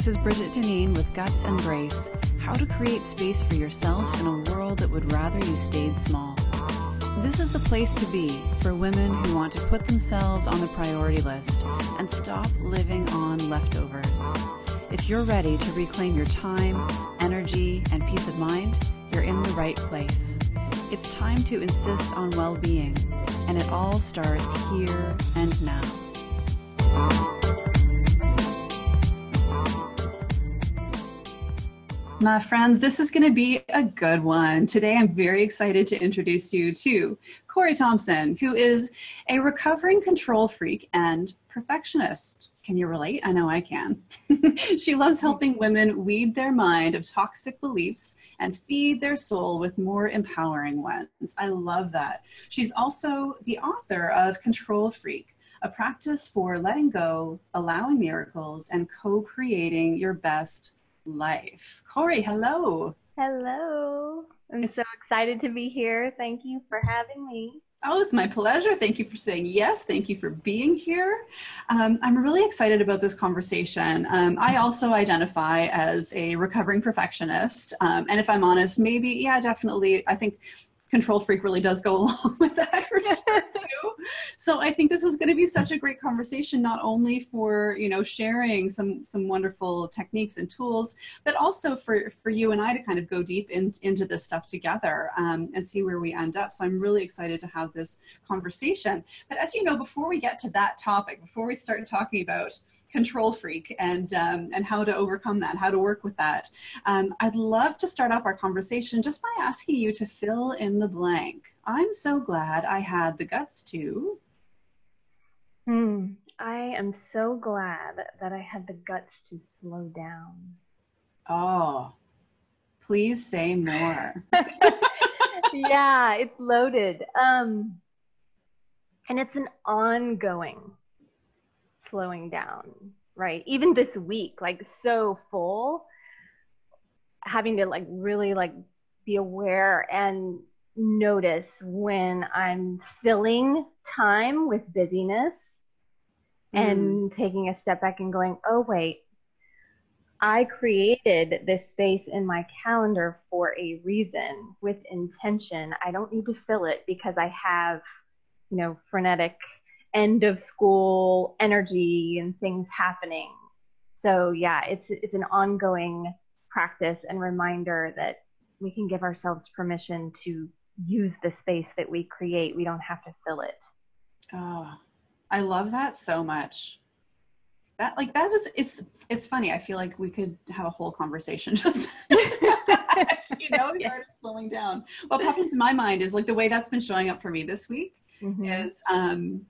This is Brigid Dineen with Guts and Grace How to Create Space for Yourself in a World That Would Rather You Stayed Small. This is the place to be for women who want to put themselves on the priority list and stop living on leftovers. If you're ready to reclaim your time, energy, and peace of mind, you're in the right place. It's time to insist on well being, and it all starts here and now. My friends, this is going to be a good one. Today, I'm very excited to introduce you to Cory Thomsen, who is a recovering control freak and perfectionist. Can you relate? I know I can. she loves helping women weed their mind of toxic beliefs and feed their soul with more empowering ones. I love that. She's also the author of Control Freak, a practice for letting go, allowing miracles, and co creating your best life. Cory, hello. Hello. I'm it's, so excited to be here. Thank you for having me. Oh, it's my pleasure. Thank you for saying yes. Thank you for being here. Um, I'm really excited about this conversation. Um, I also identify as a recovering perfectionist. Um, and if I'm honest, maybe, yeah, definitely. I think control freak really does go along with that for sure too. So I think this is going to be such a great conversation, not only for you know sharing some some wonderful techniques and tools, but also for for you and I to kind of go deep in, into this stuff together um, and see where we end up. So I'm really excited to have this conversation. But as you know, before we get to that topic, before we start talking about control freak and um, and how to overcome that, how to work with that. Um, I'd love to start off our conversation just by asking you to fill in the blank. I'm so glad I had the guts to. Hmm. I am so glad that I had the guts to slow down. Oh, please say more. yeah, it's loaded. Um, and it's an ongoing slowing down, right? Even this week, like so full, having to like really like be aware and notice when I'm filling time with busyness mm. and taking a step back and going, oh, wait, I created this space in my calendar for a reason with intention. I don't need to fill it because I have, you know, frenetic end of school energy and things happening. So yeah, it's it's an ongoing practice and reminder that we can give ourselves permission to use the space that we create. We don't have to fill it. Oh, I love that so much. That like that is it's it's funny. I feel like we could have a whole conversation just, just about that. You know, the art of slowing down. What popped into my mind is like the way that's been showing up for me this week mm-hmm. is um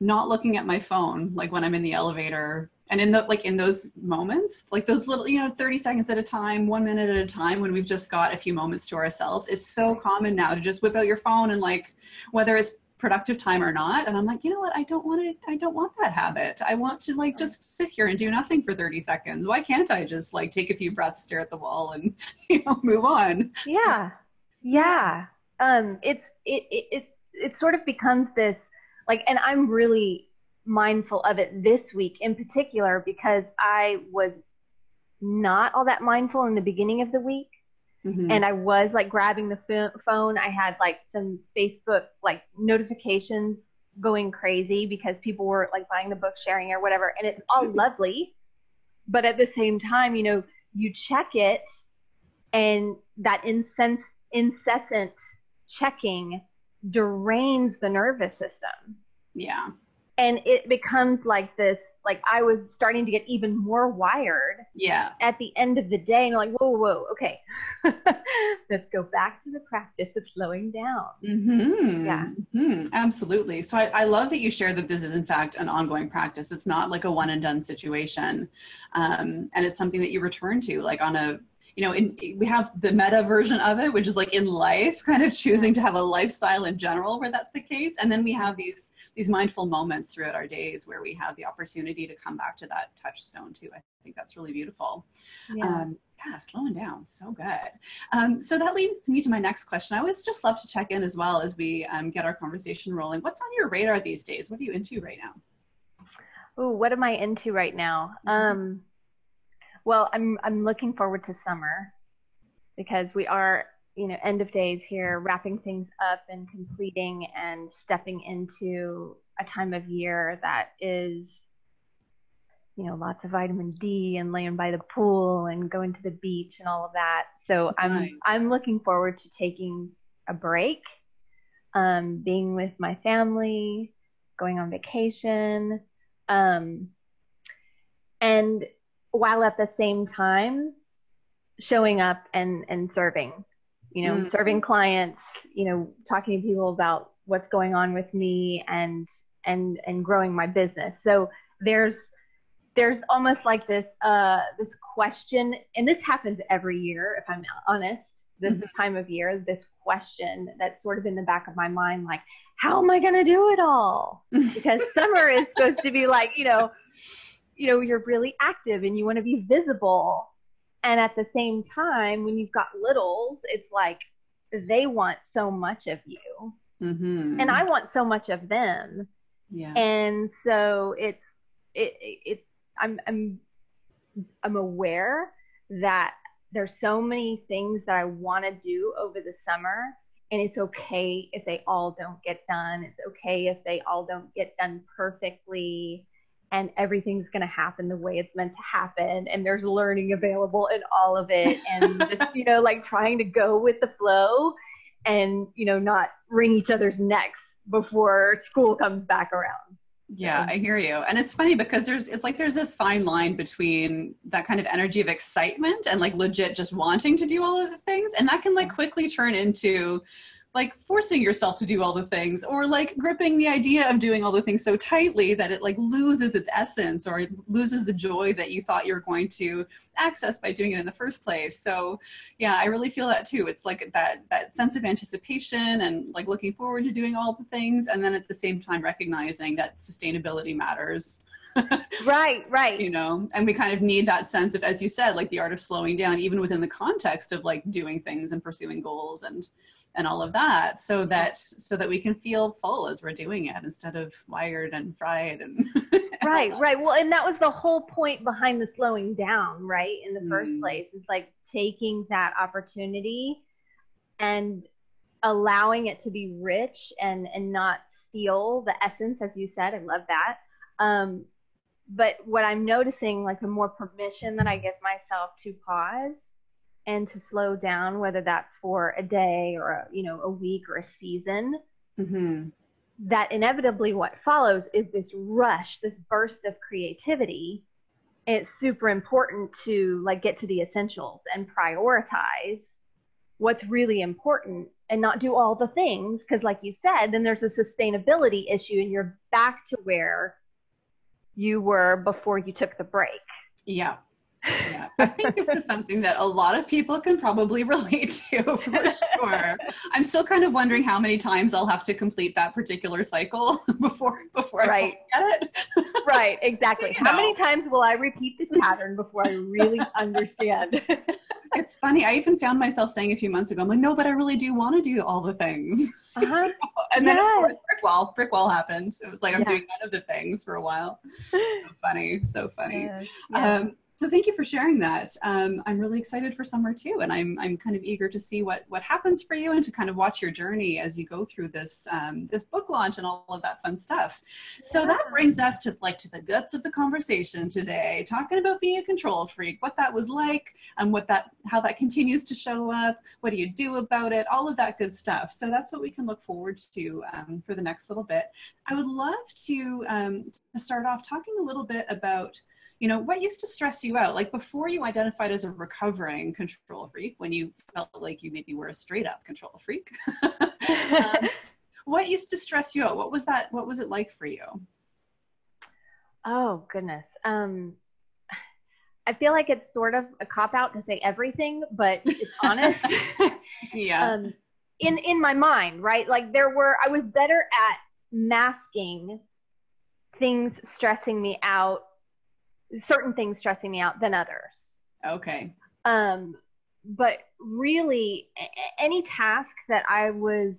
not looking at my phone like when i'm in the elevator. And in the like in those moments like those little you know 30 seconds at a time one minute at a time when we've just got a few moments to ourselves it's so common now to just whip out your phone and like whether it's productive time or not and i'm like you know what? I don't want to i don't want that habit. I want to like just sit here and do nothing for 30 seconds. Why can't i just like take a few breaths stare at the wall and you know move on? Yeah. Yeah. Um it's it it it, it sort of becomes this like and i'm really mindful of it this week in particular because i was not all that mindful in the beginning of the week. Mm-hmm. and i was like grabbing the phone. I had like some facebook like notifications going crazy because people were like buying the book sharing or whatever. And it's all lovely. But at the same time you know you check it and that incens- incessant checking drains the nervous system. Yeah. And it becomes like this like I was starting to get even more wired. Yeah. At the end of the day, and I'm like, whoa, whoa, okay, let's go back to the practice of slowing down. Mm-hmm. Yeah. Mm-hmm. Absolutely. So I, I, love that you share that this is in fact an ongoing practice. It's not like a one and done situation, um, and it's something that you return to like on a you know, in, we have the meta version of it, which is like in life, kind of choosing to have a lifestyle in general where that's the case. And then we have these these mindful moments throughout our days where we have the opportunity to come back to that touchstone too. I think that's really beautiful. Yeah. Um, yeah, slowing down, so good. Um, so that leads me to my next question. I always just love to check in as well as we um, get our conversation rolling. What's on your radar these days? What are you into right now? Oh, what am I into right now? Mm-hmm. Um, Well, I'm I'm looking forward to summer because we are, you know, end of days here, wrapping things up and completing and stepping into a time of year that is you know, lots of vitamin D and laying by the pool and going to the beach and all of that. So I'm I'm looking forward to taking a break, um, being with my family, going on vacation, um, and while at the same time showing up and and serving, you know, mm-hmm. serving clients, you know, talking to people about what's going on with me and and and growing my business. So there's there's almost like this uh, this question, and this happens every year, if I'm honest. This mm-hmm. time of year, this question that's sort of in the back of my mind, like, how am I going to do it all? Because summer is supposed to be like, you know, you know, you're really active and you want to be visible, and at the same time, when you've got littles, it's like they want so much of you, mm-hmm. and I want so much of them. Yeah. And so it's it, it's I'm I'm I'm aware that there's so many things that I want to do over the summer and it's okay if they all don't get done. It's okay if they all don't get done perfectly and everything's going to happen the way it's meant to happen and there's learning available in all of it and just you know like trying to go with the flow and you know not wring each other's necks before school comes back around yeah, I hear you. And it's funny because there's it's like there's this fine line between that kind of energy of excitement and like legit just wanting to do all of the things and that can like quickly turn into like forcing yourself to do all the things or like gripping the idea of doing all the things so tightly that it like loses its essence or loses the joy that you thought you were going to access by doing it in the first place. So yeah i really feel that too. It's like that that sense of anticipation and like looking forward to doing all the things and then at the same time recognizing that sustainability matters. Right right. You know and we kind of need that sense of as you said like the art of slowing down even within the context of like doing things and pursuing goals and and all of that so that so that we can feel full as we're doing it instead of wired and fried and right right well and that was the whole point behind the slowing down right in the mm. first place it's like taking that opportunity and allowing it to be rich and and not steal the essence as you said i love that um but what i'm noticing like the more permission that i give myself to pause and to slow down, whether that's for a day or a, you know a week or a season, mm-hmm. that inevitably what follows is this rush, this burst of creativity. it's super important to like get to the essentials and prioritize what's really important and not do all the things because like you said then there's a sustainability issue and you're back to where you were before you took the break yeah yeah, I think this is something that a lot of people can probably relate to for sure. I'm still kind of wondering how many times I'll have to complete that particular cycle before before I get it. right, exactly. How know. many times will I repeat this pattern before I really understand? it's funny. I even found myself saying a few months ago, I'm like, no, but I really do want to do all the things. Uh-huh. and then yes. of course brick wall, brick wall happened. It was like I'm yeah. doing none of the things for a while. So funny, so funny. Yes. Yeah. Um, so thank you for sharing that. Um, I'm really excited for summer too, and I'm I'm kind of eager to see what what happens for you and to kind of watch your journey as you go through this um, this book launch and all of that fun stuff. So yeah. that brings us to like to the guts of the conversation today, talking about being a control freak, what that was like, and what that how that continues to show up. What do you do about it? All of that good stuff. So that's what we can look forward to um, for the next little bit. I would love to um, to start off talking a little bit about you know what used to stress you out? Like before you identified as a recovering control freak when you felt like you maybe were a straight up control freak um, what used to stress you out? What was that what was it like for you? Oh goodness. Um i feel like it's sort of a cop out to say everything but it's honest. Yeah. Um, in in my mind right? Like there were i was better at masking things stressing me out certain things stressing me out than others. Okay. Um, but really, any task that I was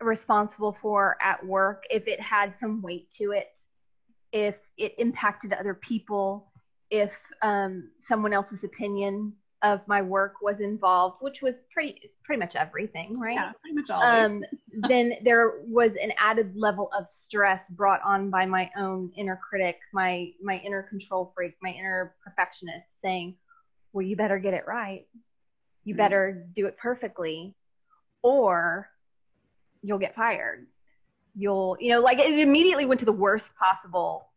responsible for at work, if it had some weight to it, if it impacted other people, if um, someone else's opinion of my work was involved, which was pretty pretty much everything, right? Yeah, pretty much always. Um, then there was an added level of stress brought on by my own inner critic, my my inner control freak, my inner perfectionist, saying, "Well, you better get it right. You mm-hmm. better do it perfectly, or you'll get fired. You'll, you know, like it immediately went to the worst possible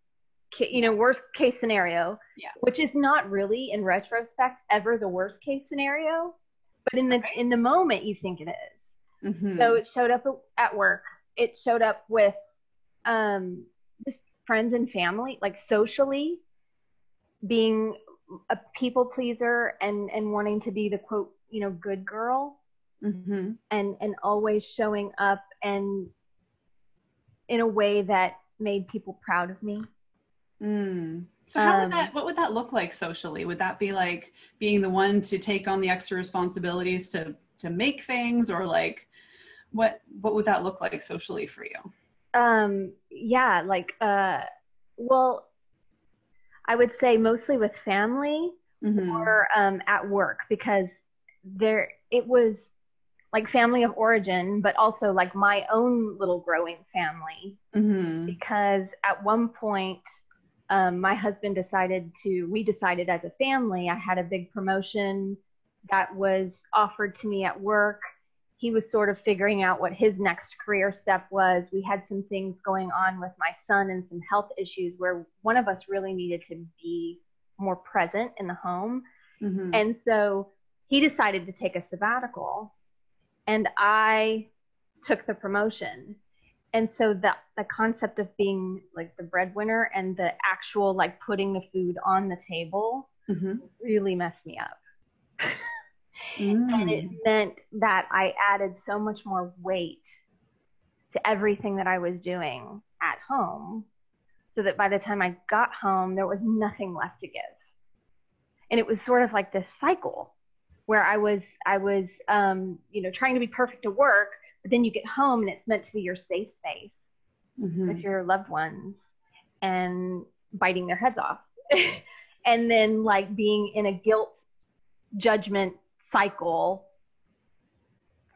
you know worst case scenario yeah. which is not really in retrospect ever the worst case scenario but in the right. in the moment you think it is. Mm-hmm. so it showed up at work it showed up with um just friends and family like socially being a people pleaser and and wanting to be the quote you know good girl mm-hmm. and and always showing up and in a way that made people proud of me Mm. So how um, would that what would that look like socially? Would that be like being the one to take on the extra responsibilities to to make things or like what what would that look like socially for you? Um yeah, like uh well I would say mostly with family mm-hmm. or um at work because there it was like family of origin, but also like my own little growing family. Mm-hmm. Because at one point, um, my husband decided to, we decided as a family, I had a big promotion that was offered to me at work. He was sort of figuring out what his next career step was. We had some things going on with my son and some health issues where one of us really needed to be more present in the home. Mm-hmm. And so he decided to take a sabbatical, and I took the promotion and so the the concept of being like the breadwinner and the actual like putting the food on the table mm-hmm. really messed me up mm. and it meant that i added so much more weight to everything that i was doing at home so that by the time i got home there was nothing left to give and it was sort of like this cycle where i was i was um, you know trying to be perfect to work but then you get home and it's meant to be your safe space mm-hmm. with your loved ones and biting their heads off. and then like being in a guilt judgment cycle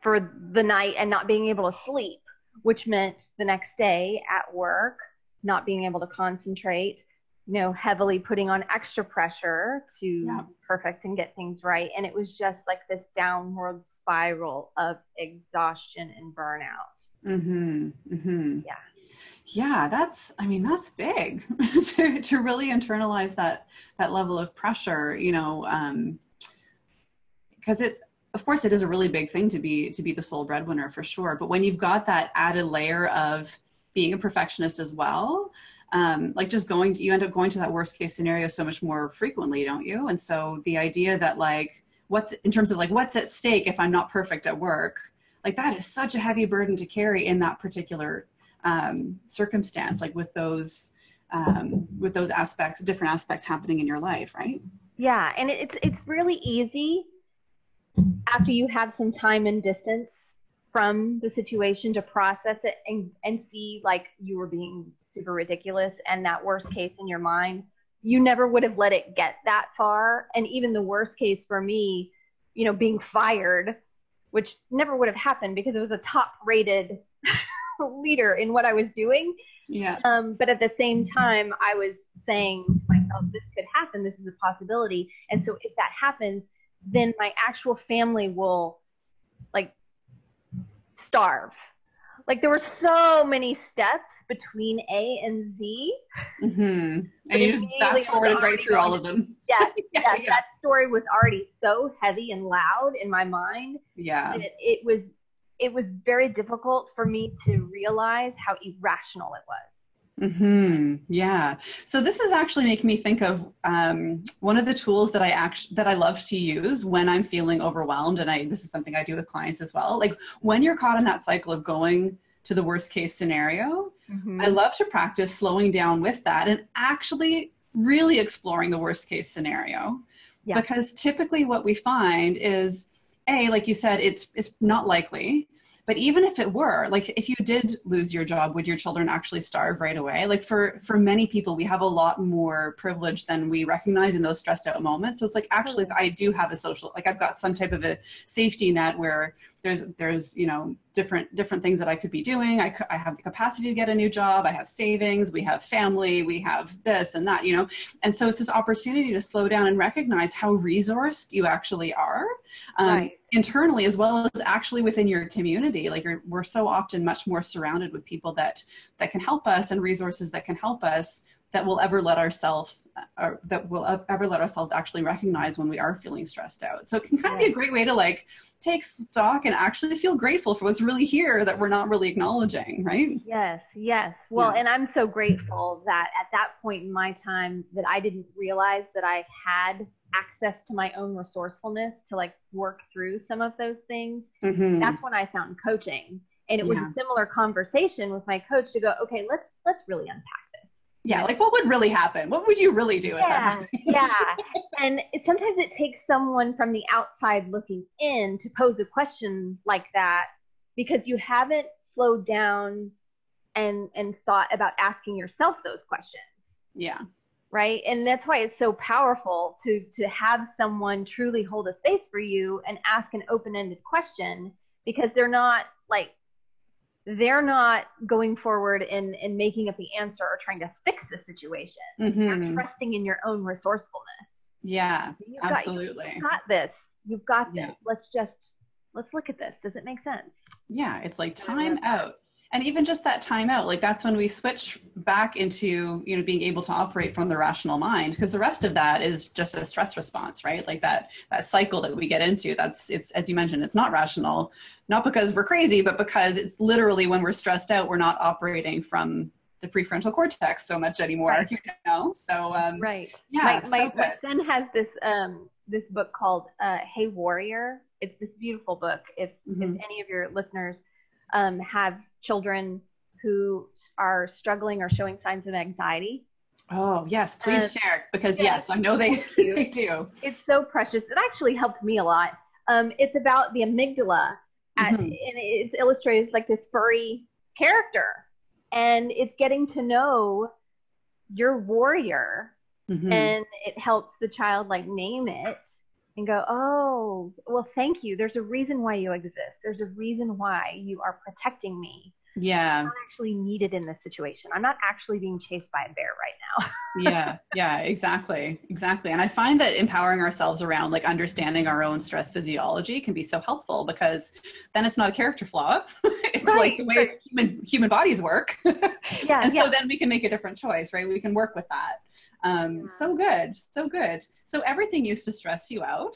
for the night and not being able to sleep, which meant the next day at work, not being able to concentrate, you know, heavily putting on extra pressure to yeah. perfect and get things right. And it was just like this downward spiral of exhaustion and burnout. Mm-hmm. Mm-hmm. Yeah. Yeah, that's I mean, that's big to to really internalize that that level of pressure, you know, um because it's of course it is a really big thing to be to be the sole breadwinner for sure. But when you've got that added layer of being a perfectionist as well, um, like just going to you end up going to that worst case scenario so much more frequently don't you? And so the idea that like what's in terms of like what's at stake if i'm not perfect at work like that is such a heavy burden to carry in that particular um, circumstance like with those um, with those aspects different aspects happening in your life right? Yeah and it's it's really easy after you have some time and distance from the situation to process it and, and see like you were being super ridiculous and that worst case in your mind, you never would have let it get that far. And even the worst case for me, you know, being fired, which never would have happened because it was a top rated leader in what I was doing. Yeah. Um, but at the same time, I was saying to myself, this could happen. This is a possibility. And so if that happens, then my actual family will like starve. Like there were so many steps between A and Z. Mm-hmm. And you just fast forwarded right through all of them. Yeah, yeah, yeah, yeah, That story was already so heavy and loud in my mind. Yeah. It, it was it was very difficult for me to realize how irrational it was. Hmm. Yeah. So this is actually making me think of um, one of the tools that I actually that I love to use when I'm feeling overwhelmed, and I this is something I do with clients as well. Like when you're caught in that cycle of going to the worst case scenario. Mm-hmm. I love to practice slowing down with that and actually really exploring the worst case scenario. Yeah. Because typically what we find is a like you said it's it's not likely. But even if it were like if you did lose your job would your children actually starve right away? Like for for many people we have a lot more privilege than we recognize in those stressed out moments. So it's like actually i do have a social like i've got some type of a safety net where there's there's you know different different things that i could be doing. I, I have the capacity to get a new job. I have savings. We have family. We have this and that you know? And so it's this opportunity to slow down and recognize how resourced you actually are um, right. internally as well as actually within your community. Like we're so often much more surrounded with people that that can help us and resources that can help us that we'll ever let ourselves or that we'll ever let ourselves actually recognize when we are feeling stressed out. So it can kind of be a great way to like take stock and actually feel grateful for what's really here that we're not really acknowledging, right? Yes, yes. Well, yeah. and I'm so grateful that at that point in my time that I didn't realize that I had access to my own resourcefulness to like work through some of those things. Mm-hmm. That's when I found coaching. And it was yeah. a similar conversation with my coach to go, okay, let's let's really unpack yeah like what would really happen? What would you really do yeah, yeah. And it, sometimes it takes someone from the outside looking in to pose a question like that because you haven't slowed down and and thought about asking yourself those questions. Yeah. Right? And that's why it's so powerful to to have someone truly hold a space for you and ask an open-ended question because they're not like they're not going forward and, and making up the answer or trying to fix the situation. Mm-hmm. They're trusting in your own resourcefulness. Yeah, you've absolutely. Got, you've got this. You've got this. Yeah. Let's just let's look at this. Does it make sense? Yeah, it's like time out and even just that timeout like that's when we switch back into you know being able to operate from the rational mind because the rest of that is just a stress response right? Like that that cycle that we get into that's it's as you mentioned it's not rational not because we're crazy but because it's literally when we're stressed out we're not operating from the prefrontal cortex so much anymore right. you know? So um right. yeah my, so my, my son has this um this book called uh hey warrior. It's this beautiful book. If mm-hmm. if any of your listeners um, have children who are struggling or showing signs of anxiety. Oh, yes, please uh, share because yes, yes I know they, they do. It's so precious. It actually helped me a lot. Um, it's about the amygdala, at, mm-hmm. and it's illustrated as like this furry character, and it's getting to know your warrior, mm-hmm. and it helps the child like name it and go, oh, well, thank you. There's a reason why you exist. There's a reason why you are protecting me. Yeah. I'm not actually needed in this situation. I'm not actually being chased by a bear right now. yeah. Yeah, exactly. Exactly. And I find that empowering ourselves around like understanding our own stress physiology can be so helpful because then it's not a character flaw. it's right, like the way right. human human bodies work. yeah. and so yeah. then we can make a different choice, right? We can work with that. Um, yeah. So good, so good. So everything used to stress you out.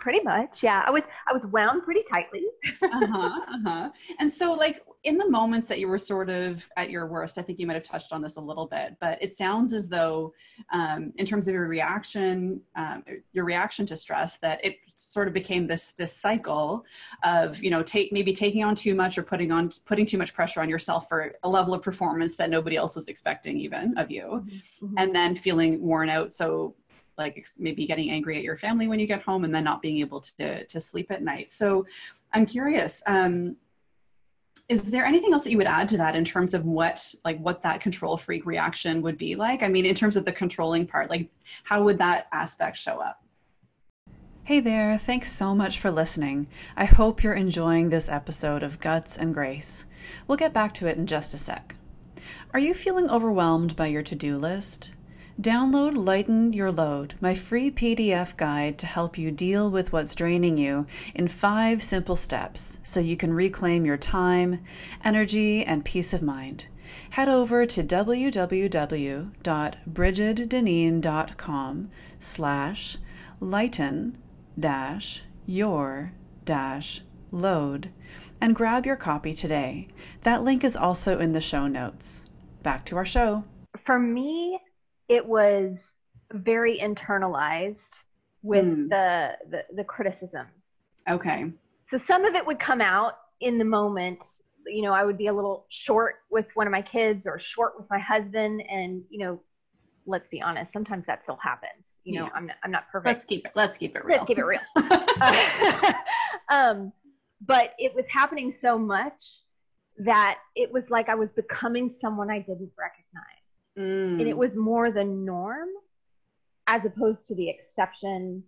Pretty much, yeah. I was I was wound pretty tightly. uh huh. Uh huh. And so, like in the moments that you were sort of at your worst, I think you might have touched on this a little bit, but it sounds as though, um, in terms of your reaction, um, your reaction to stress, that it sort of became this this cycle of you know take maybe taking on too much or putting on putting too much pressure on yourself for a level of performance that nobody else was expecting even of you mm-hmm. mm-hmm. and then feeling worn out so like maybe getting angry at your family when you get home and then not being able to to sleep at night so i'm curious um, is there anything else that you would add to that in terms of what like what that control freak reaction would be like i mean in terms of the controlling part like how would that aspect show up Hey there, thanks so much for listening. I hope you're enjoying this episode of Guts and Grace. We'll get back to it in just a sec. Are you feeling overwhelmed by your to do list? Download Lighten Your Load, my free PDF guide to help you deal with what's draining you in five simple steps so you can reclaim your time, energy, and peace of mind. Head over to www.brigiddineen.com slash lighten dash your dash load and grab your copy today. That link is also in the show notes. Back to our show. For me, it was very internalized with mm. the, the the criticisms. Okay. So some of it would come out in the moment. You know, I would be a little short with one of my kids or short with my husband, and you know, let's be honest, sometimes that still happens you know, yeah. I'm not, I'm not perfect. Let's keep it. Let's keep it real. Let's keep it real. um, but it was happening so much that it was like I was becoming someone I didn't recognize. Mm. And it was more the norm as opposed to the exception.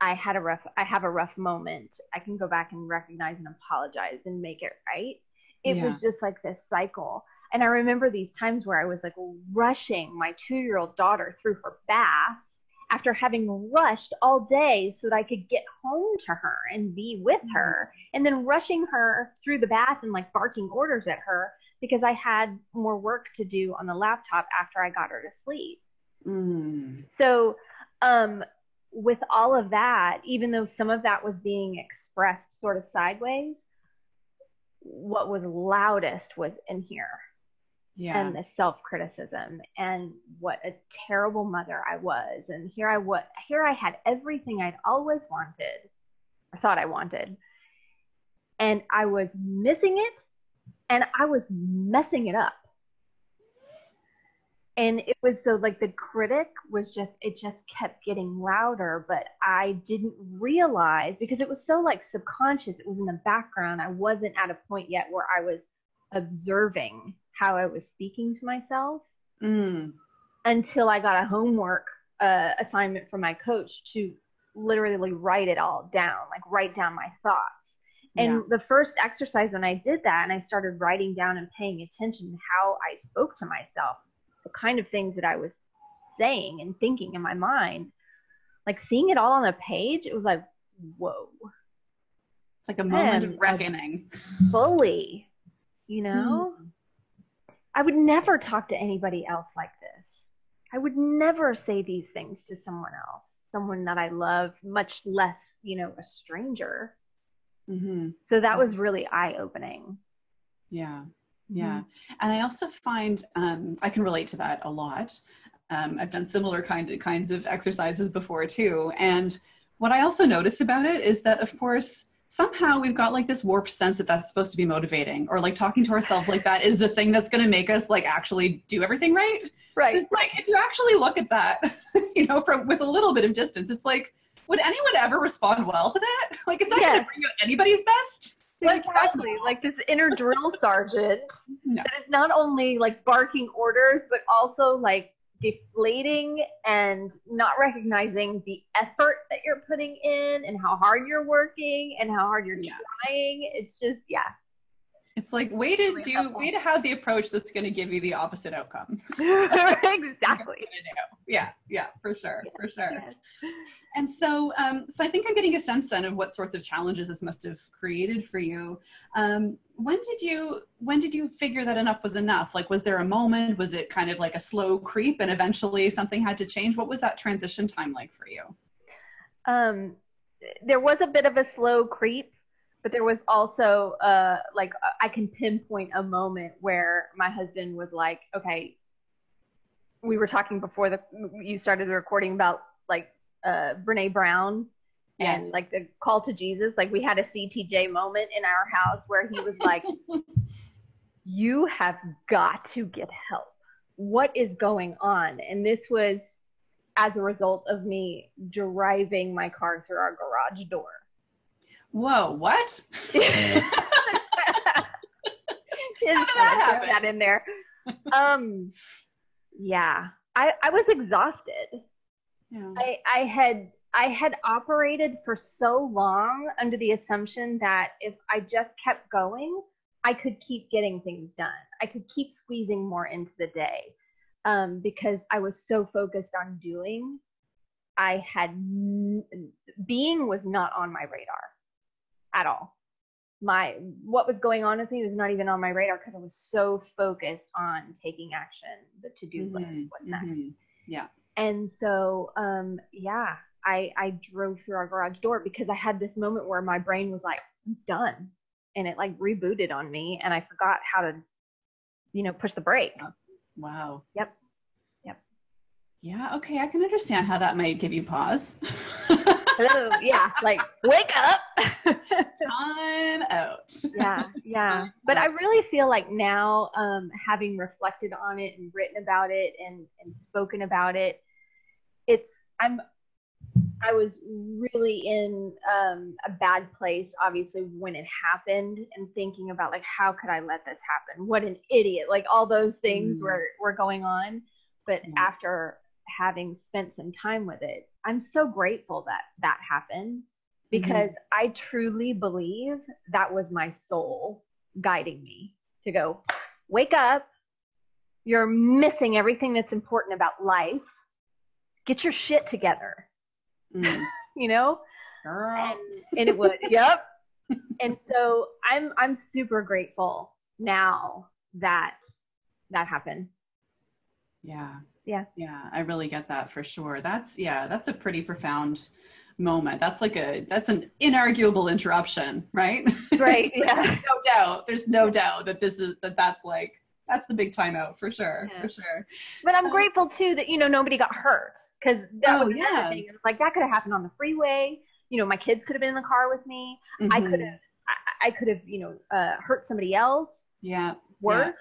I had a rough I have a rough moment. I can go back and recognize and apologize and make it right. It Yeah. was just like this cycle. And I remember these times where I was like rushing my 2-year-old daughter through her bath after having rushed all day so that I could get home to her and be with her and then rushing her through the bath and like barking orders at her because I had more work to do on the laptop after I got her to sleep. Mm. So, um, with all of that, even though some of that was being expressed sort of sideways, what was loudest was in here Yeah. and the self criticism and what a terrible mother I was. And here I was, here I had everything I'd always wanted or thought I wanted. And I was missing it and I was messing it up. And it was so like the critic was just, it just kept getting louder, but I didn't realize because it was so like subconscious, it was in the background. I wasn't at a point yet where I was observing how I was speaking to myself Mm. until I got a homework uh, assignment from my coach to literally write it all down, like write down my thoughts. And Yeah. the first exercise when I did that and I started writing down and paying attention to how I spoke to myself, the kind of things that I was saying and thinking in my mind, like seeing it all on a page, it was like, whoa, It's like a moment am of reckoning. Fully, you hmm. know? I would never talk to anybody else like this. I would never say these things to someone else, someone that I love, much less, you know, a stranger. Hmm So that was really eye opening. Yeah. Yeah. And I also find um, I can relate to that a lot. Um, I've done similar kind of, kinds of exercises before too. And what I also notice about it is that, of course, somehow we've got like this warped sense that that's supposed to be motivating or like talking to ourselves like that is the thing that's going to make us like actually do everything right. Right. It's like if you actually look at that, you know, from with a little bit of distance, it's like, would anyone ever respond well to that? Like, is that going to bring out anybody's best? Like, exactly. Like this inner drill sergeant No. that is not only like barking orders, but also like deflating and not recognizing the effort that you're putting in and how hard you're working and how hard you're Yeah. trying. It's just, yeah. It's like way to do, way to have the approach that's going to give you the opposite outcome. exactly. Yeah, yeah, for sure, for sure. Yes. And so, um, so I think I'm getting a sense then of what sorts of challenges this must have created for you. Um, when did you, when did you figure that enough was enough? Like, was there a moment? Was it kind of like a slow creep, and eventually something had to change? What was that transition time like for you? Um, there was a bit of a slow creep, but there was also uh, like I can pinpoint a moment where my husband was like, "Okay." We were talking before the you started the recording about like uh, Brené Brown Yes. and like the call to Jesus. Like we had a CTJ moment in our house where he was like, "You have got to get help. What is going on?" And this was as a result of me driving my car through our garage door. Whoa, what? Just that throw happen? that in there. Um, yeah, I, I was exhausted. Yeah. I, I had I had operated for so long under the assumption that if I just kept going, I could keep getting things done. I could keep squeezing more into the day um, because I was so focused on doing. I had n- being was not on my radar at all. My what was going on with me was not even on my radar because I was so focused on taking action, the to do list, Mhm, what's next. mhm. Yeah. And so, um, yeah, I, I drove through our garage door because I had this moment where my brain was like, done. And it like rebooted on me and I forgot how to, you know, push the brake. Wow. Yep. Yep. Yeah. Okay. I can understand how that might give you pause. Hello. Yeah. Like, wake up. Time out. yeah. Yeah. But I really feel like now, um, having reflected on it and written about it and, and spoken about it, it's, I'm, I was really in um, a bad place, obviously, when it happened, and thinking about like, how could I let this happen? What an idiot! Like all those things mm. were were going on. But yeah. after having spent some time with it, I'm so grateful that that happened because mm-hmm. I truly believe that was my soul guiding me to go, wake up. You're missing everything that's important about life. Get your shit together. Mm. you know? And, and it would. yep. And so I'm I'm super grateful now that that happened. Yeah. Yeah. Yeah, I really get that for sure. That's yeah, that's a pretty profound moment. That's like a that's an inarguable interruption, right? Right. yeah. There's no doubt. There's no doubt that this is that that's like that's the big timeout for sure. Yeah. For sure. But so, I'm grateful too that you know nobody got hurt because that oh, was yeah. thing. Like that could have happened on the freeway. You know, my kids could have been in the car with me. Mm-hmm. I could have I, I could have you know uh, hurt somebody else. Yeah. Worse. Yeah.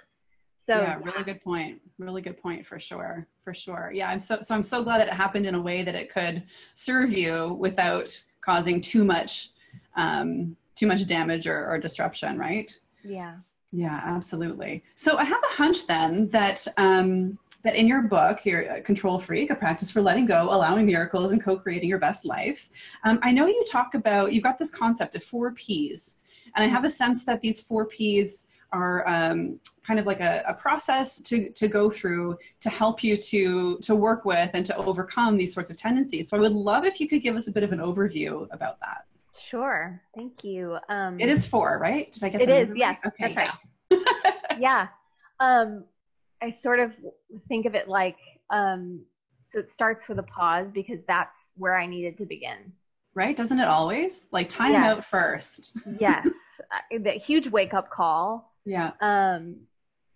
So yeah, really good point. Really good point for sure. For sure. Yeah, I'm so so I'm so glad that it happened in a way that it could serve you without causing too much um, too much damage or, or disruption, right? Yeah. Yeah, absolutely. So I have a hunch then that um, that in your book your Control Freak, a practice for letting go, allowing miracles, and co-creating your best life. Um, I know you talk about you've got this concept of four P's, and I have a sense that these four P's are um, kind of like a, a, process to, to go through to help you to to work with and to overcome these sorts of tendencies. So I would love if you could give us a bit of an overview about that. Sure, thank you. Um, it is four, right? Did I get it? Is yes. Okay, right. yeah. yeah. Um, I sort of think of it like um, so. It starts with a pause because that's where I needed to begin. Right? Doesn't it always? Like time yes. out first. yes. Uh, the huge wake up call yeah. Um,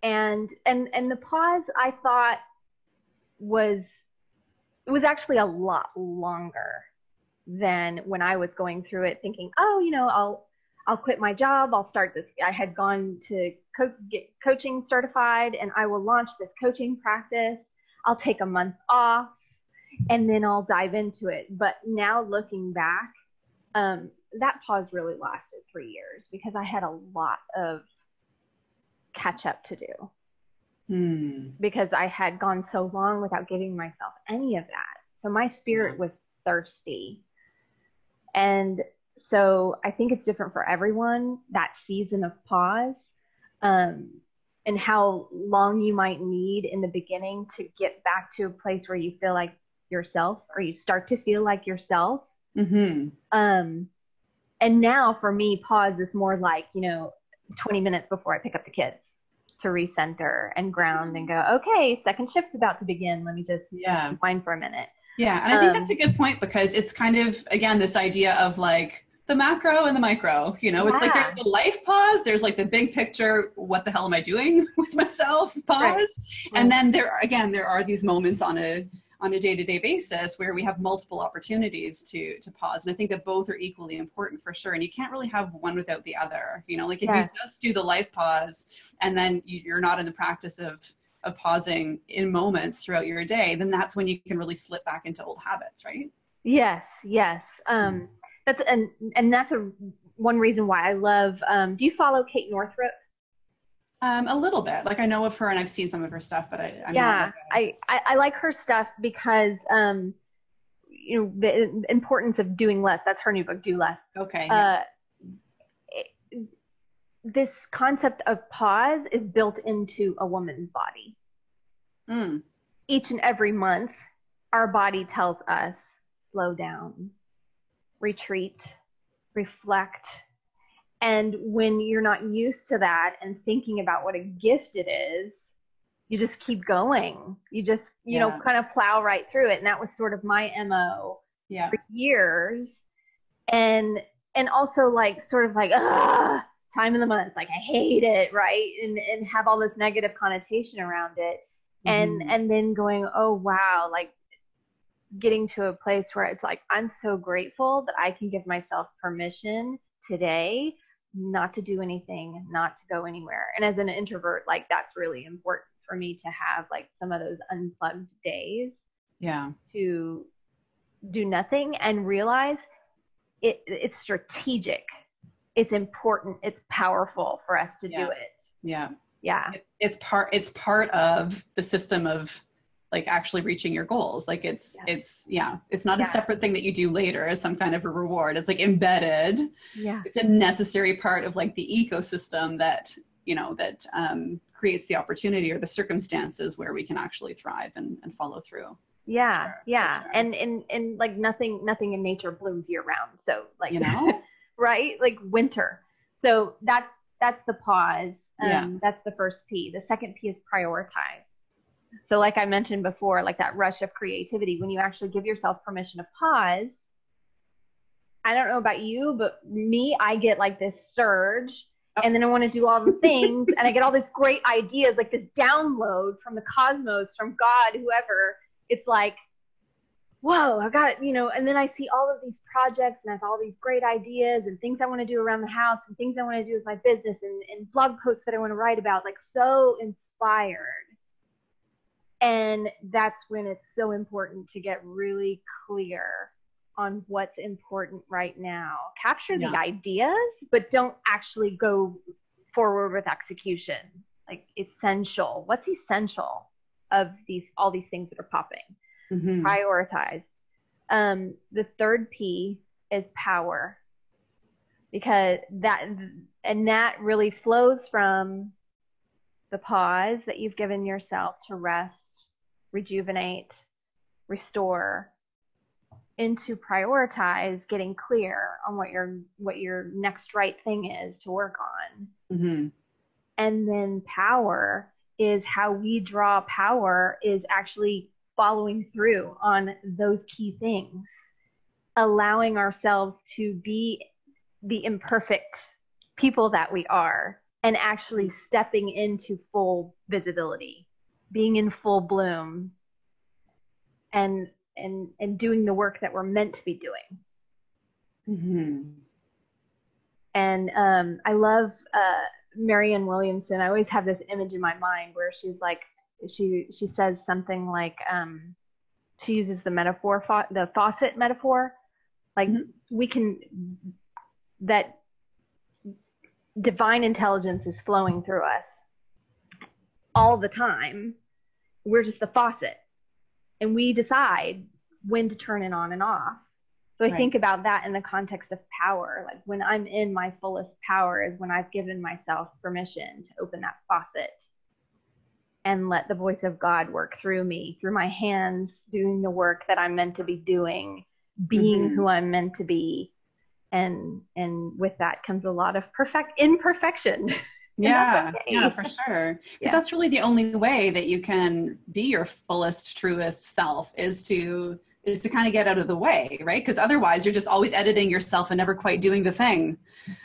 and and and the pause I thought was it was actually a lot longer than when I was going through it, thinking, oh, you know, I'll I'll quit my job. I'll start this. I had gone to co- get coaching certified, and I will launch this coaching practice. I'll take a month off, and then I'll dive into it. But now looking back, um, that pause really lasted three years because I had a lot of catch up to do hmm. because I had gone so long without giving myself any of that. So my spirit was thirsty. And so I think it's different for everyone that season of pause um, and how long you might need in the beginning to get back to a place where you feel like yourself or you start to feel like yourself. Mm-hmm. Um, and now for me, pause is more like, you know, 20 minutes before I pick up the kids to recenter and ground and go, okay, second shift's about to begin. Let me just yeah. wind for a minute. Yeah. And I think um, that's a good point because it's kind of, again, this idea of like the macro and the micro, you know, yeah. it's like there's the life pause, there's like the big picture, what the hell am I doing with myself pause. Right. And then there, again, there are these moments on a, on a day-to-day basis where we have multiple opportunities to to pause. And i think that both are equally important for sure. And you can't really have one without the other you know? Like if yeah. you just do the life pause and then you're not in the practice of of pausing in moments throughout your day then that's when you can really slip back into old habits right? Yes yes. Um that's and and that's a one reason why i love um do you follow kate northrup um, a little bit. Like I know of her and I've seen some of her stuff, but I I'm yeah, I, I, I like her stuff because um, you know the importance of doing less. That's her new book, Do Less. Okay. Yeah. Uh, it, this concept of pause is built into a woman's body. Mm. Each and every month, our body tells us slow down, retreat, reflect, and when you're not used to that and thinking about what a gift it is, you just keep going. You just, you yeah. know, kind of plow right through it. And that was sort of my MO yeah. for years. And, and also like sort of like, ah, time of the month, like I hate it, right? And, and have all this negative connotation around it. Mm-hmm. And, and then going, oh wow, like getting to a place where it's like, I'm so grateful that I can give myself permission today not to do anything, not to go anywhere. And as an introvert, like that's really important for me to have like some of those unplugged days. Yeah. To do nothing and realize it, it's strategic. It's important. It's powerful for us to Yeah. do it. Yeah. Yeah. It- It's part it's part of the system of like actually reaching your goals. Like it's Yeah. it's yeah, it's not Yeah. a separate thing that you do later as some kind of a reward. It's like embedded. Yeah. It's a necessary part of like the ecosystem that, you know, that um creates the opportunity or the circumstances where we can actually thrive and, and follow through. Yeah. sure, yeah. sure. And, and, and like nothing, nothing in nature blooms year round. So like, You know? right? Like winter. So that's, that's the pause. Um, Yeah. That's the first P. The second P is prioritize. So like I mentioned before, like that rush of creativity, when you actually give yourself permission to pause, I don't know about you, but me, I get like this surge oh. and then I want to do all the things and I get all these great ideas, like this download from the cosmos, from God, whoever. It's like, whoa, I got, you know, and then I see all of these projects and I have all these great ideas and things I want to do around the house and things I want to do with my business and, and blog posts that I want to write about, like so inspired. And that's when it's so important to get really clear on what's important right now. Capture the Yeah. ideas, but don't actually go forward with execution. Like essential. What's essential of these all these things that are popping? Mhm. prioritize. Um, the third P is power because that and that really flows from the pause that you've given yourself to rest, rejuvenate, restore into prioritize getting clear on what your what your next right thing is to work on Mhm. and then power is how we draw power is actually following through on those key things allowing ourselves to be the imperfect people that we are and actually stepping into full visibility being in full bloom and and and doing the work that we're meant to be doing Mhm. And um, I love uh, Marianne Williamson. I always have this image in my mind where she's like, she she says something like, um, she uses the metaphor, fa- the faucet metaphor, like Mhm. we can that divine intelligence is flowing through us all the time. We're just the faucet, and we decide when to turn it on and off. So I Right. think about that in the context of power. Like when I'm in my fullest power is when I've given myself permission to open that faucet and let the voice of God work through me, through my hands, doing the work that I'm meant to be doing, being Mhm. who I'm meant to be. And and with that comes a lot of perfect imperfection. Yeah, okay. yeah, for sure. Because Yeah. that's really the only way that you can be your fullest, truest self is to is to kind of get out of the way, right? Because otherwise, you're just always editing yourself and never quite doing the thing,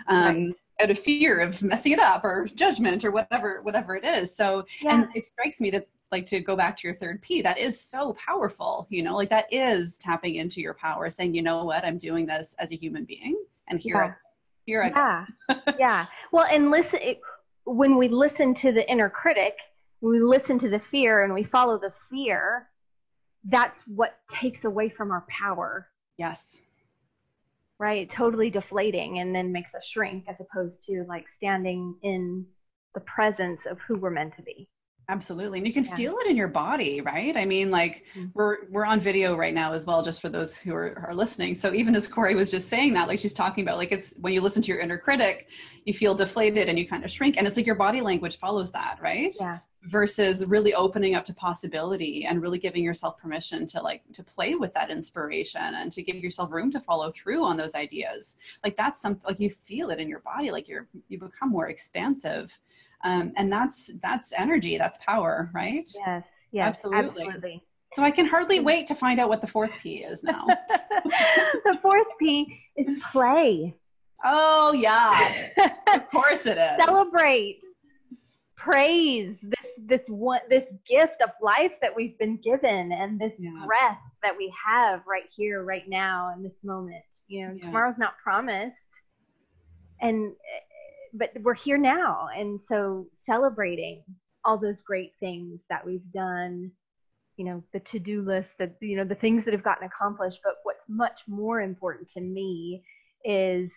um, Right. out of fear of messing it up or judgment or whatever whatever it is. So, Yeah. and it strikes me that like to go back to your third P, that is so powerful. You know, like that is tapping into your power, saying, you know what, I'm doing this as a human being, and here, Yeah. I, here I go. Yeah. yeah. Well, and listen, it, when we listen to the inner critic, we listen to the fear and we follow the fear, that's what takes away from our power, Yes. right? Totally deflating and then makes us shrink as opposed to like standing in the presence of who we're meant to be. Absolutely. And you can Yeah. feel it in your body, right? I mean, like Mhm. we're we're on video right now as well, just for those who are, are listening. So even as Cory was just saying that, like she's talking about like it's when you listen to your inner critic, you feel deflated and you kind of shrink. And it's like your body language follows that, right? Yeah. Versus really opening up to possibility and really giving yourself permission to like to play with that inspiration and to give yourself room to follow through on those ideas. Like that's something like you feel it in your body, like you're you become more expansive. Um, and that's that's energy, that's power, right? Yes. Yes. Absolutely. Absolutely. So I can hardly wait to find out what the fourth P is now. the fourth P is play. oh yes, of course it is. celebrate praise this this one this gift of life that we've been given and this Yeah. breath that we have right here right now in this moment you know Yeah. tomorrow's not promised and but we're here now and so celebrating all those great things that we've done you know the to-do list that you know the things that have gotten accomplished but what's much more important to me is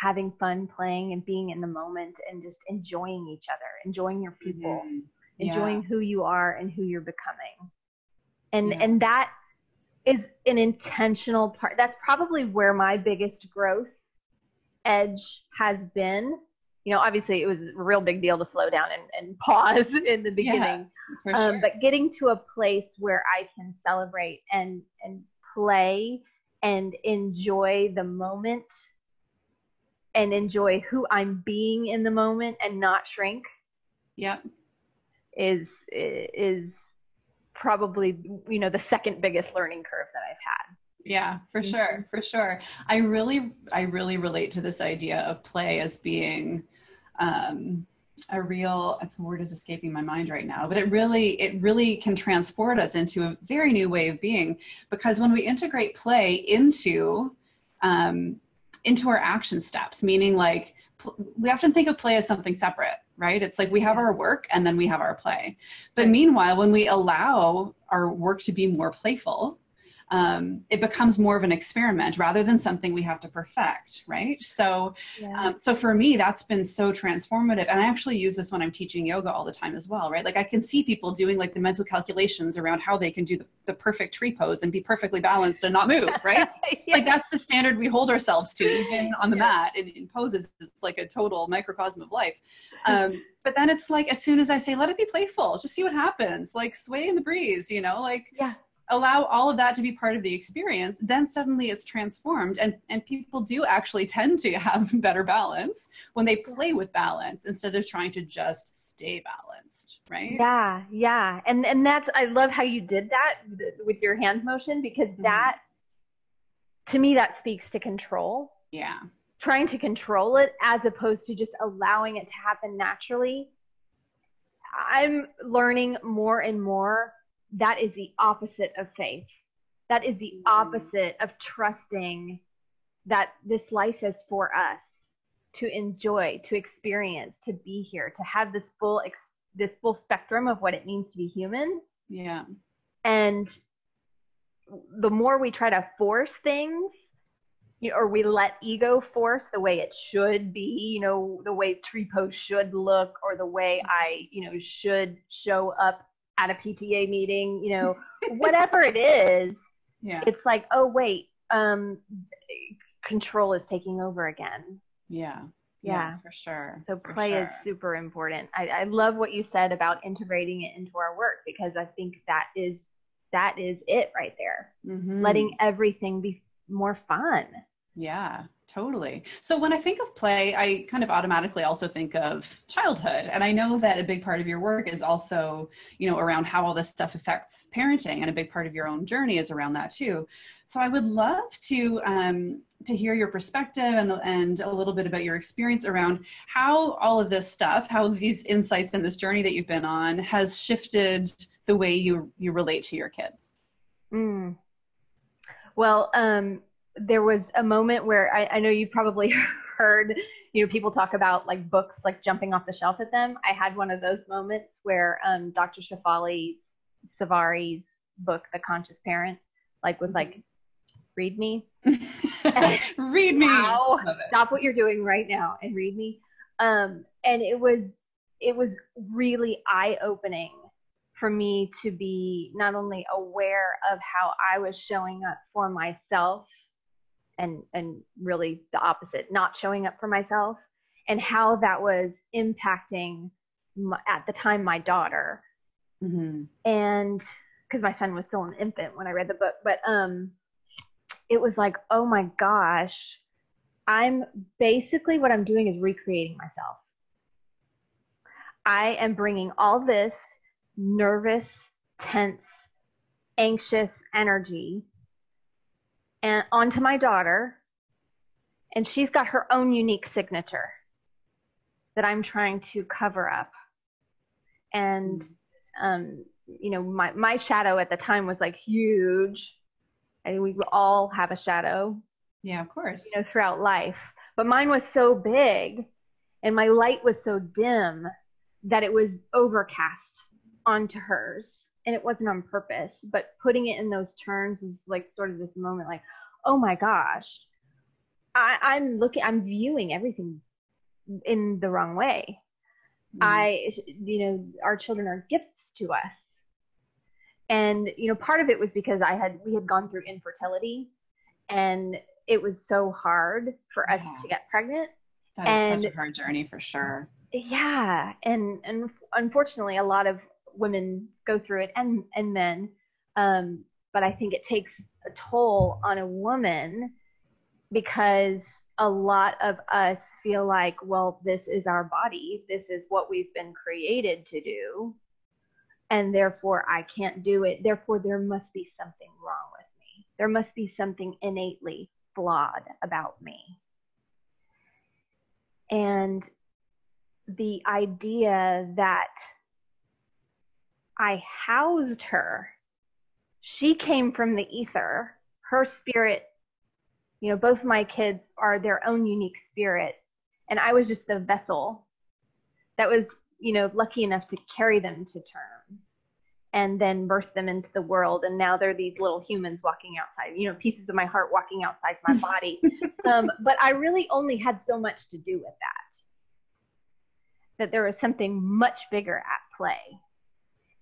having fun playing and being in the moment and just enjoying each other, enjoying your people, mm-hmm. yeah. enjoying who you are and who you're becoming. And yeah. and that is an intentional part. That's probably where my biggest growth edge has been. You know, obviously it was a real big deal to slow down and, and pause in the beginning. Yeah, um, sure. but getting to a place where I can celebrate and and play and enjoy the moment and enjoy who I'm being in the moment and not shrink. Yep. Is is probably you know the second biggest learning curve that I've had. Yeah, for sure, for sure. I really I really relate to this idea of play as being um a real the word is escaping my mind right now but it really it really can transport us into a very new way of being because when we integrate play into um, into our action steps, meaning like we often think of play as something separate, right? It's like we have our work and then we have our play. But meanwhile, when we allow our work to be more playful, um, it becomes more of an experiment rather than something we have to perfect right? So yeah. um, so for me that's been so transformative. And i actually use this when i'm teaching yoga all the time as well right? Like i can see people doing like the mental calculations around how they can do the, the perfect tree pose and be perfectly balanced and not move right? Yeah. like that's the standard we hold ourselves to even on the yeah. mat in, in, poses. It's like a total microcosm of life. Um, but then it's like as soon as i say let it be playful. Just see what happens. Like sway in the breeze you know? Like yeah allow all of that to be part of the experience then suddenly it's transformed and and people do actually tend to have better balance when they play with balance instead of trying to just stay balanced right? Yeah yeah. And and that's i love how you did that with your hand motion because mm-hmm. that to me that speaks to control. Yeah. Trying to control it as opposed to just allowing it to happen naturally. I'm learning more and more that is the opposite of faith. That is the mm. opposite of trusting that this life is for us to enjoy, to experience, to be here, to have this full ex- this full spectrum of what it means to be human. Yeah. And the more we try to force things, you know, or we let ego force the way it should be, you know, the way tree pose should look, or the way I, you know, should show up at a PTA meeting, you know, whatever it is, yeah. it's like, oh wait, um, control is taking over again. Yeah. Yeah, yeah for sure. So for play sure. is super important. I, I love what you said about integrating it into our work because I think that is that is it right there. Mm-hmm. Letting everything be more fun. Yeah, totally. So when I think of play, I kind of automatically also think of childhood. And I know that a big part of your work is also, you know, around how all this stuff affects parenting and a big part of your own journey is around that too. So I would love to um, to hear your perspective and, and a little bit about your experience around how all of this stuff, how these insights and this journey that you've been on has shifted the way you you relate to your kids. Mm. Well, um, there was a moment where I, I know you've probably heard, you know, people talk about like books like jumping off the shelf at them. I had one of those moments where um, Dr. Shefali Tsabary's book, The Conscious Parent, like was like, read me. read me. Stop what you're doing right now and read me. Um, and it was it was really eye opening for me to be not only aware of how I was showing up for myself and and really the opposite not showing up for myself and how that was impacting my, at the time my daughter mm-hmm. and because my son was still an infant when i read the book but um it was like oh my gosh i'm basically what i'm doing is recreating myself i am bringing all this nervous tense anxious energy and onto my daughter, and she's got her own unique signature that I'm trying to cover up. And um, you know, my my shadow at the time was like huge. and we all have a shadow. Yeah, of course. You know, throughout life. But mine was so big and my light was so dim that it was overcast onto hers and it wasn't on purpose, but putting it in those terms was like sort of this moment like, oh my gosh, I, I'm looking, I'm viewing everything in the wrong way. Mm-hmm. I, you know, our children are gifts to us. And, you know, part of it was because I had, we had gone through infertility and it was so hard for us yeah. to get pregnant. That is and, such a hard journey for sure. Yeah. And, and unfortunately, a lot of women go through it and, and men. Um, but I think it takes a toll on a woman because a lot of us feel like, well, this is our body, this is what we've been created to do, and therefore I can't do it. Therefore, there must be something wrong with me. There must be something innately flawed about me. And the idea that I housed her, she came from the ether, her spirit you know, both my kids are their own unique spirit. And I was just the vessel that was, you know, lucky enough to carry them to term and then birth them into the world. And now they're these little humans walking outside, you know, pieces of my heart walking outside my body. um, but I really only had so much to do with that, that there was something much bigger at play.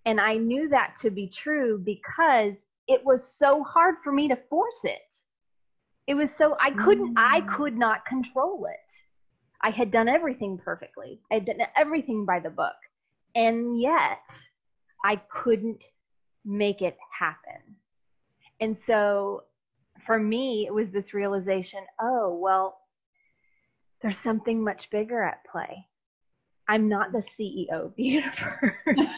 And I knew that to be true because it was so hard for me to force it it was so I couldn't mm. I could not control it. I had done everything perfectly. I had done everything by the book. And yet I couldn't make it happen. And so for me it was this realization, oh, well, there's something much bigger at play. I'm not the CEO of the universe.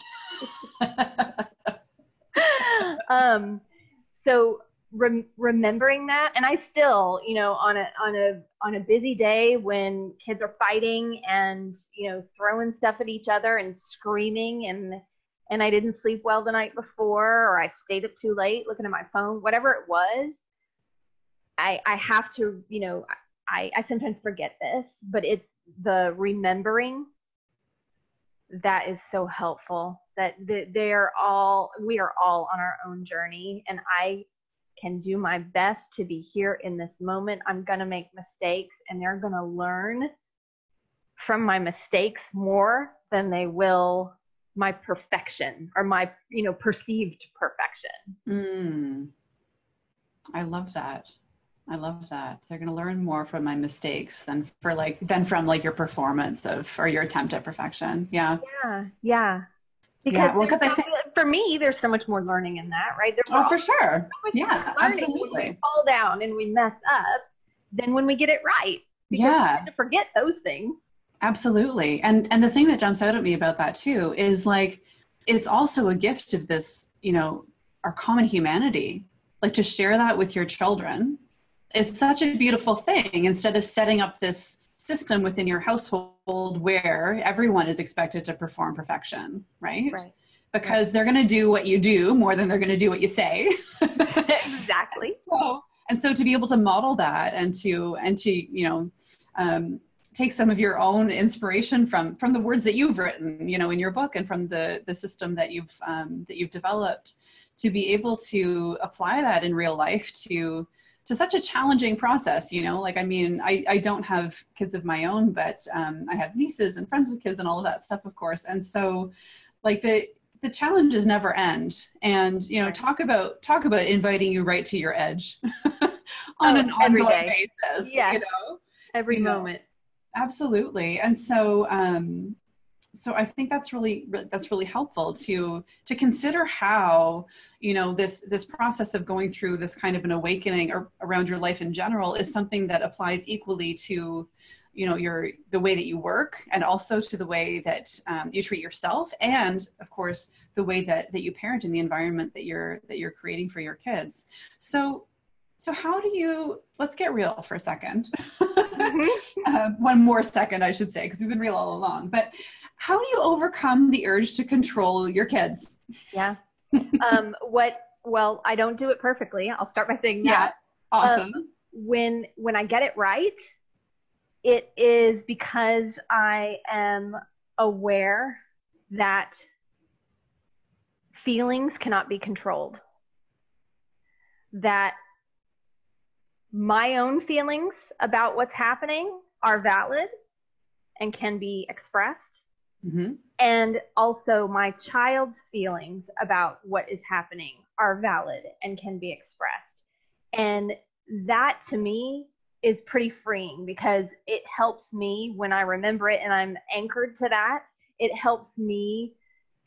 um, so rem- remembering that and i still you know on a on a on a busy day when kids are fighting and you know throwing stuff at each other and screaming and and i didn't sleep well the night before or i stayed up too late looking at my phone whatever it was i i have to you know i i sometimes forget this but it's the remembering that is so helpful that they're all we are all on our own journey and i can do my best to be here in this moment. I'm going to make mistakes and they're going to learn from my mistakes more than they will my perfection or my, you know, perceived perfection. Mm. I love that. I love that. They're going to learn more from my mistakes than for like than from like your performance of or your attempt at perfection. Yeah. Yeah. Yeah. Because yeah, well, I think, for me, there's so much more learning in that, right? There's oh, for sure. So yeah, absolutely. Fall down and we mess up than when we get it right. yeah. to forget those things. Absolutely. And and the thing that jumps out at me about that too is like it's also a gift of this, you know, our common humanity. Like to share that with your children is such a beautiful thing instead of setting up this system within your household where everyone is expected to perform perfection, right? Right because they're going to do what you do more than they're going to do what you say. exactly. so, and so to be able to model that and to and to you know um, take some of your own inspiration from from the words that you've written, you know, in your book and from the the system that you've um, that you've developed, to be able to apply that in real life to to such a challenging process you know like i mean i, I don't have kids of my own but um, i have nieces and friends with kids and all of that stuff of course. And so like the the challenges never end. And you know talk about talk about inviting you right to your edge on oh, an ongoing basis yeah. you know every you moment. know? absolutely. And so um so i think that's really that's really helpful to to consider how you know this this process of going through this kind of an awakening or around your life in general is something that applies equally to you know your the way that you work and also to the way that um, you treat yourself and of course the way that that you parent in the environment that you're that you're creating for your kids so so how do you let's get real for a 2nd mm-hmm. uh, one more second i should say because we've been real all along but how do you overcome the urge to control your kids? Yeah. Um, what well i don't do it perfectly. I'll start by saying that. Yeah. Awesome. um, when when i get it right it is because I am aware that feelings cannot be controlled. That my own feelings about what's happening are valid and can be expressed. Mm-hmm. And also, my child's feelings about what is happening are valid and can be expressed. And that to me is pretty freeing because it helps me when I remember it and I'm anchored to that. It helps me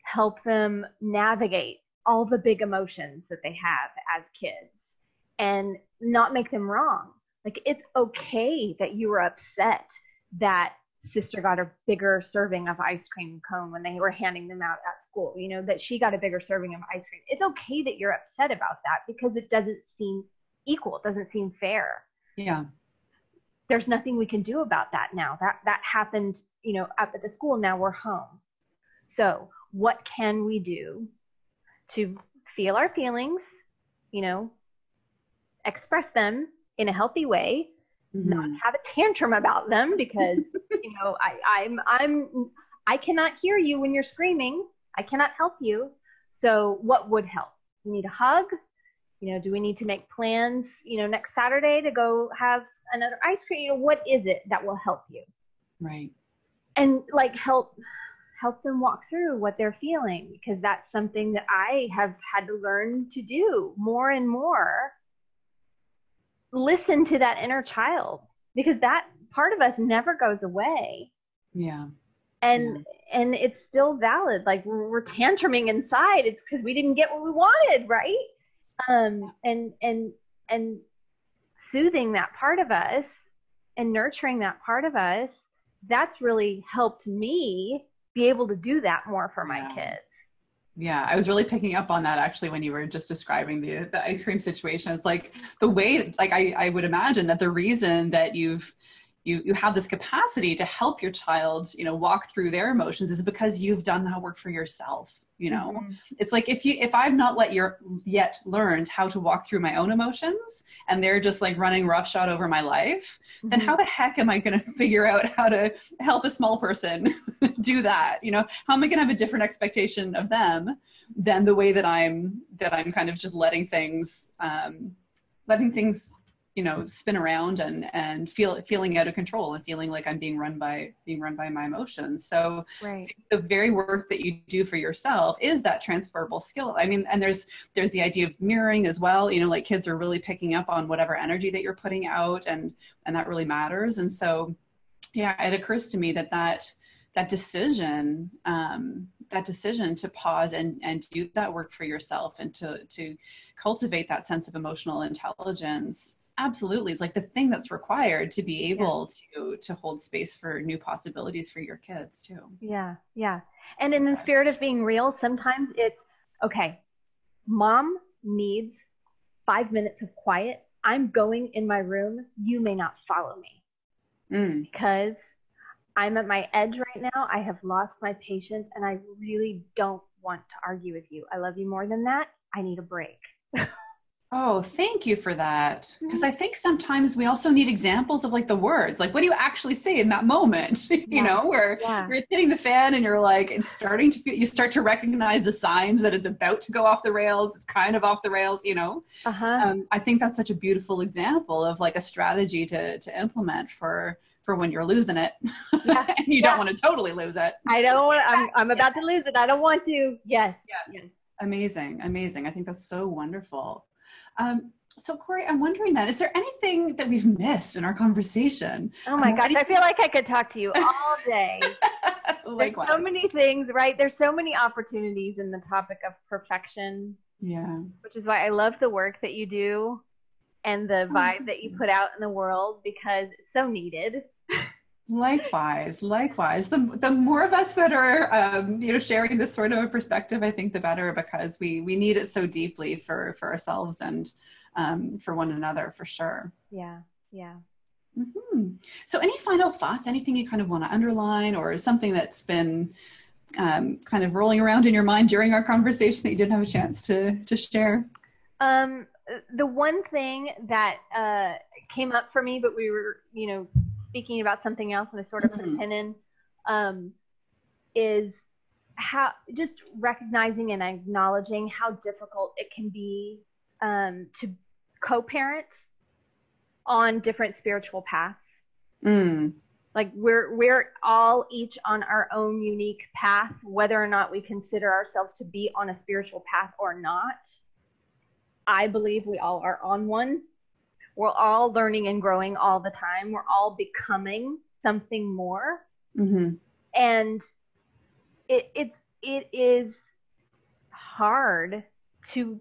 help them navigate all the big emotions that they have as kids and not make them wrong. Like it's okay that you were upset that sister got a bigger serving of ice cream cone when they were handing them out at school, you know, that she got a bigger serving of ice cream. It's okay that you're upset about that because it doesn't seem equal, it doesn't seem fair. Yeah. There's nothing we can do about that now. That that happened, you know, up at the school. Now we're home. So, what can we do to feel our feelings, you know, express them in a healthy way, mm-hmm. not have a tantrum about them because, you know, I, I'm, I'm, I cannot hear you when you're screaming. I cannot help you. So what would help? You need a hug. You know, do we need to make plans, you know, next Saturday to go have another ice cream? You know, what is it that will help you? Right. And like help help them walk through what they're feeling because that's something that I have had to learn to do more and more. Listen to that inner child because that part of us never goes away. Yeah. And yeah. and it's still valid. Like we're tantruming inside. It's because we didn't get what we wanted, right? Um and and and soothing that part of us and nurturing that part of us, that's really helped me be able to do that more for my yeah. kids. Yeah, I was really picking up on that actually when you were just describing the the ice cream situation. It's like the way, like I, I would imagine that the reason that you've you you have this capacity to help your child, you know, walk through their emotions is because you've done that work for yourself you know mm-hmm. it's like if you if i've not let your yet learned how to walk through my own emotions and they're just like running roughshod over my life mm-hmm. then how the heck am i going to figure out how to help a small person do that you know how am i going to have a different expectation of them than the way that i'm that i'm kind of just letting things um letting things you know spin around and and feel feeling out of control and feeling like i'm being run by being run by my emotions. So right. the very work that you do for yourself is that transferable skill. I mean and there's there's the idea of mirroring as well. You know like kids are really picking up on whatever energy that you're putting out and and that really matters. And so yeah it occurs to me that that that decision um, that decision to pause and and do that work for yourself and to to cultivate that sense of emotional intelligence absolutely it's like the thing that's required to be able yeah. to to hold space for new possibilities for your kids too. Yeah yeah. And in the spirit of being real sometimes it's okay mom needs five minutes of quiet. I'm going in my room. You may not follow me. Mm. because i'm at my edge right now. I have lost my patience and i really don't want to argue with you. I love you more than that. I need a break Oh, thank you for that. Because mm-hmm. I think sometimes we also need examples of like the words, like what do you actually say in that moment? you yeah. know, where yeah. you're hitting the fan and you're like, it's starting to feel, you start to recognize the signs that it's about to go off the rails. It's kind of off the rails, you know? Uh-huh. Um, I think that's such a beautiful example of like a strategy to, to implement for, for when you're losing it yeah. and you don't want to totally lose it. I don't want, I'm, I'm about to lose it. I don't want to. Yes. Yeah. Yes. Amazing. Amazing. I think that's so wonderful. Um, so Cory, I'm wondering then, is there anything that we've missed in our conversation? Oh my um, gosh, I feel like I could talk to you all day. There's so many things, right? There's so many opportunities in the topic of perfection. Yeah. Which is why I love the work that you do and the oh, vibe that you put out in the world because it's so needed. Likewise, likewise. The the more of us that are um, you know sharing this sort of a perspective, I think the better because we we need it so deeply for for ourselves and um, for one another for sure. Yeah, yeah. Mm-hmm. So, any final thoughts? Anything you kind of want to underline, or something that's been um, kind of rolling around in your mind during our conversation that you didn't have a chance to to share? Um, the one thing that uh, came up for me, but we were, you know, speaking about something else and I sort of mm-hmm. put a pin in, um, is how just recognizing and acknowledging how difficult it can be um, to co-parent on different spiritual paths. Mm. Like we're we're all each on our own unique path, whether or not we consider ourselves to be on a spiritual path or not. I believe we all are on one. We're all learning and growing all the time. We're all becoming something more. Mm-hmm. And it it it is hard to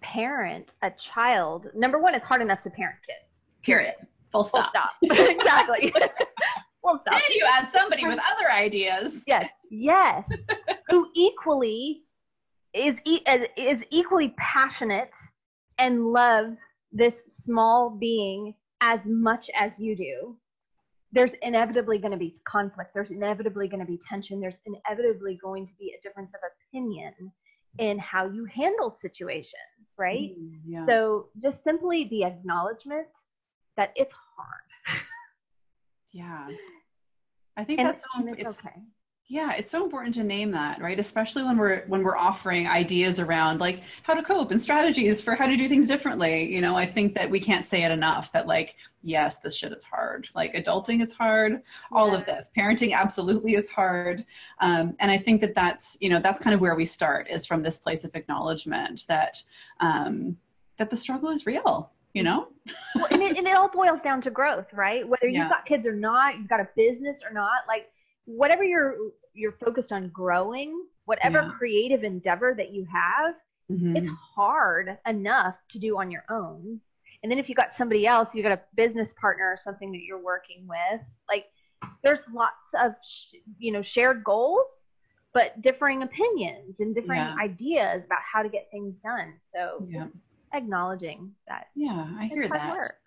parent a child. Number one, it's hard enough to parent kids. Period. Full Full stop. stop. exactly. Full stop. Then you add somebody with other ideas. Yes, yes. Who equally is e- is is equally passionate and loves this small being as much as you do. There's inevitably going to be conflict. There's inevitably going to be tension. There's inevitably going to be a difference of opinion in how you handle situations, right? Mm, yeah. So just simply the acknowledgement that it's hard. yeah. I think And, that's it's it's, okay. Yeah, it's so important to name that, right? Especially when we're when we're offering ideas around like how to cope and strategies for how to do things differently. You know, I think that we can't say it enough that like, yes, this shit is hard. Like adulting is hard. All of this, parenting absolutely is hard. Um, and I think that that's you know that's kind of where we start is from this place of acknowledgement that um, that the struggle is real. You know. well, and, it, and it all boils down to growth, right? Whether you've got kids or not, you've got a business or not, like whatever you're you're focused on growing, whatever Yeah. creative endeavor that you have, Mhm. it's hard enough to do on your own. And then if you got somebody else, you got a business partner or something that you're working with, like there's lots of sh- you know shared goals, but differing opinions and differing Yeah. ideas about how to get things done. So Yeah. acknowledging that Yeah, I hear that. work.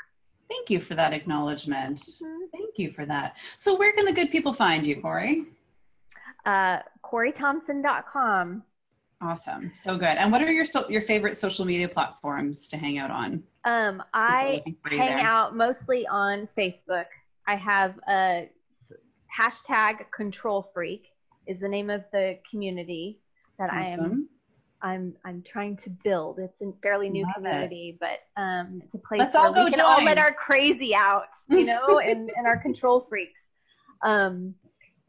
Thank you for that acknowledgement. Mhm. Thank you for that. So, where can the good people find you, Cory? uh, CoryThomsen.com. Awesome, so good. And what are your so, your favorite social media platforms to hang out on? Um, I looking for you hang there. out mostly on Facebook. I have a hashtag Control Freak is the name of the community that I am Awesome. I'm I'm trying to build. It's a fairly new Love it. community, but um, it's a place Let's where all go we can all let our crazy out, you know, and, and our control freaks. Um,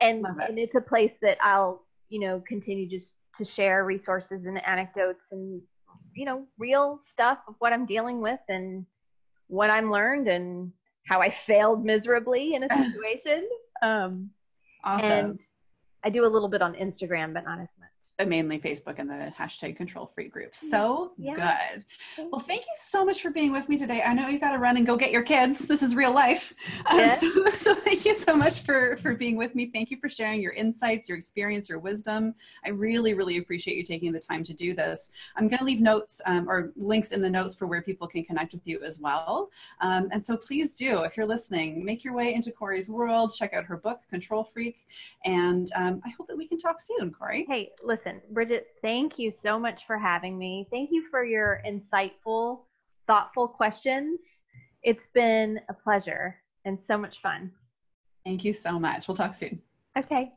and Love it. and it's a place that I'll you know continue just to share resources and anecdotes and you know real stuff of what I'm dealing with and what I'm learned and how I failed miserably in a situation. Um, Awesome. and I do a little bit on Instagram, but not as mainly Facebook and the hashtag Control Free group. So Yeah. good. Well, thank you so much for being with me today. I know you got to run and go get your kids. This is real life. Um, Yeah. so, so thank you so much for for being with me. Thank you for sharing your insights, your experience, your wisdom. I really, really appreciate you taking the time to do this. I'm going to leave notes um, or links in the notes for where people can connect with you as well. Um, and so please do, if you're listening, make your way into Cory's world. Check out her book, Control Freak, and um, I hope that we can talk soon, Cory. Hey, listen, Brigid, thank you so much for having me. Thank you for your insightful, thoughtful questions. It's been a pleasure and so much fun. Thank you so much. We'll talk soon. Okay.